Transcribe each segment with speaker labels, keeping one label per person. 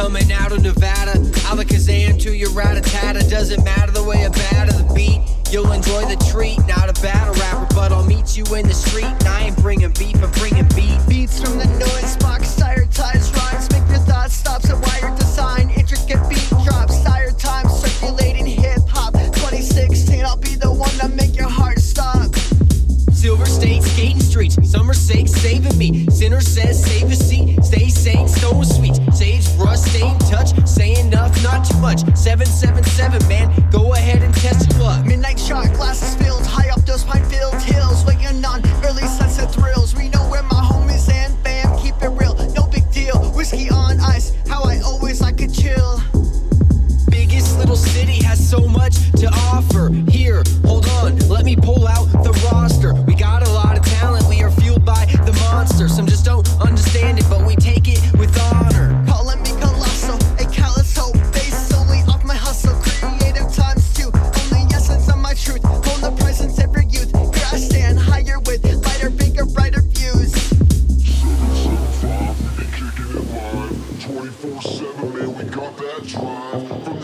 Speaker 1: Coming out of Nevada, Alakazam to your rat-a-tata. Doesn't matter the way I batter the beat. You'll enjoy the treat. Not a battle rapper, but I'll meet you in the street. And I ain't bringing beef, I'm bringing beat.
Speaker 2: Beats from the noise box, tire ties, rhymes, make your thoughts stop. So wired design, intricate beat drops, tire time, circulating hip hop. 2016, I'll be the one to make your heart stop.
Speaker 1: Silver State skating streets, summer sake saving me. Sinner says save a seat, stay sane, stone sweet. Much. 777, man, go ahead and test your luck.
Speaker 2: Midnight shot, glasses filled, high up those pine filled hills. Waiting on early sunset thrills. We know where my homies and fam keep it real, no big deal. Whiskey on ice, how I always like to chill.
Speaker 1: Biggest little city has so much to offer. Here, hold on, let me pull out the roster. We got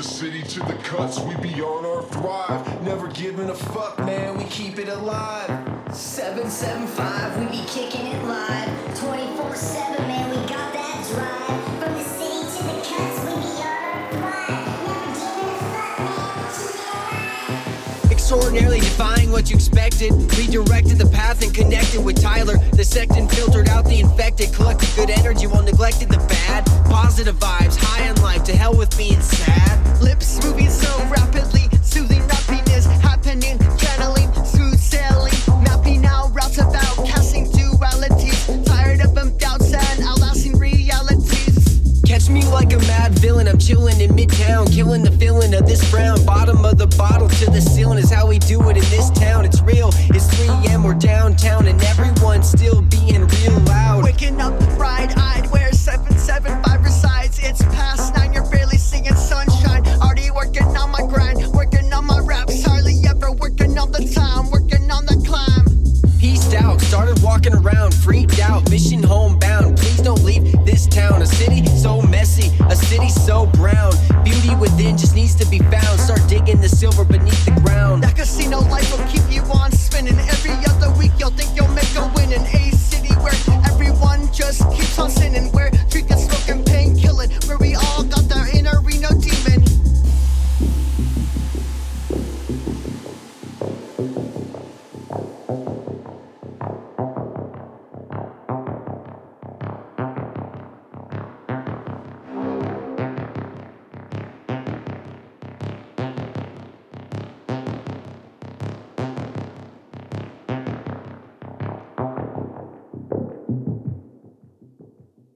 Speaker 3: city to the cuts, we be on our thrive. Never giving a fuck, man, we keep it alive.
Speaker 4: 775, we be kicking it live.
Speaker 5: 24 7, man, we got that drive. From the city to the cuts, we be on our thrive. Never giving a fuck, man. Keep it alive.
Speaker 1: Extraordinarily defying what you expected. Redirected the path and connected with Tyler. Dissected, filtered out the infected. Collected good energy while neglected the bad. Positive vibes, hell with being sad.
Speaker 2: Lips moving so rapidly, soothing happiness happening, channeling, smooth sailing, mapping out routes about casting dualities. Tired of them doubts and outlasting realities.
Speaker 1: Catch me like a mad villain. I'm chilling in midtown, killing the feeling of this brown. Bottom of the bottle to the ceiling is how we do it in this Mission homebound. Please don't leave this town. A city so messy, a city so brown. Beauty within just needs to
Speaker 2: be found. Start digging the silver beneath the ground. That casino life will keep you on spinning. Every other week you'll think you'll make a win in a city where everyone just keeps on sinning. Where
Speaker 1: drinking, smoking, pain killing. Where we all got their inner Reno demon.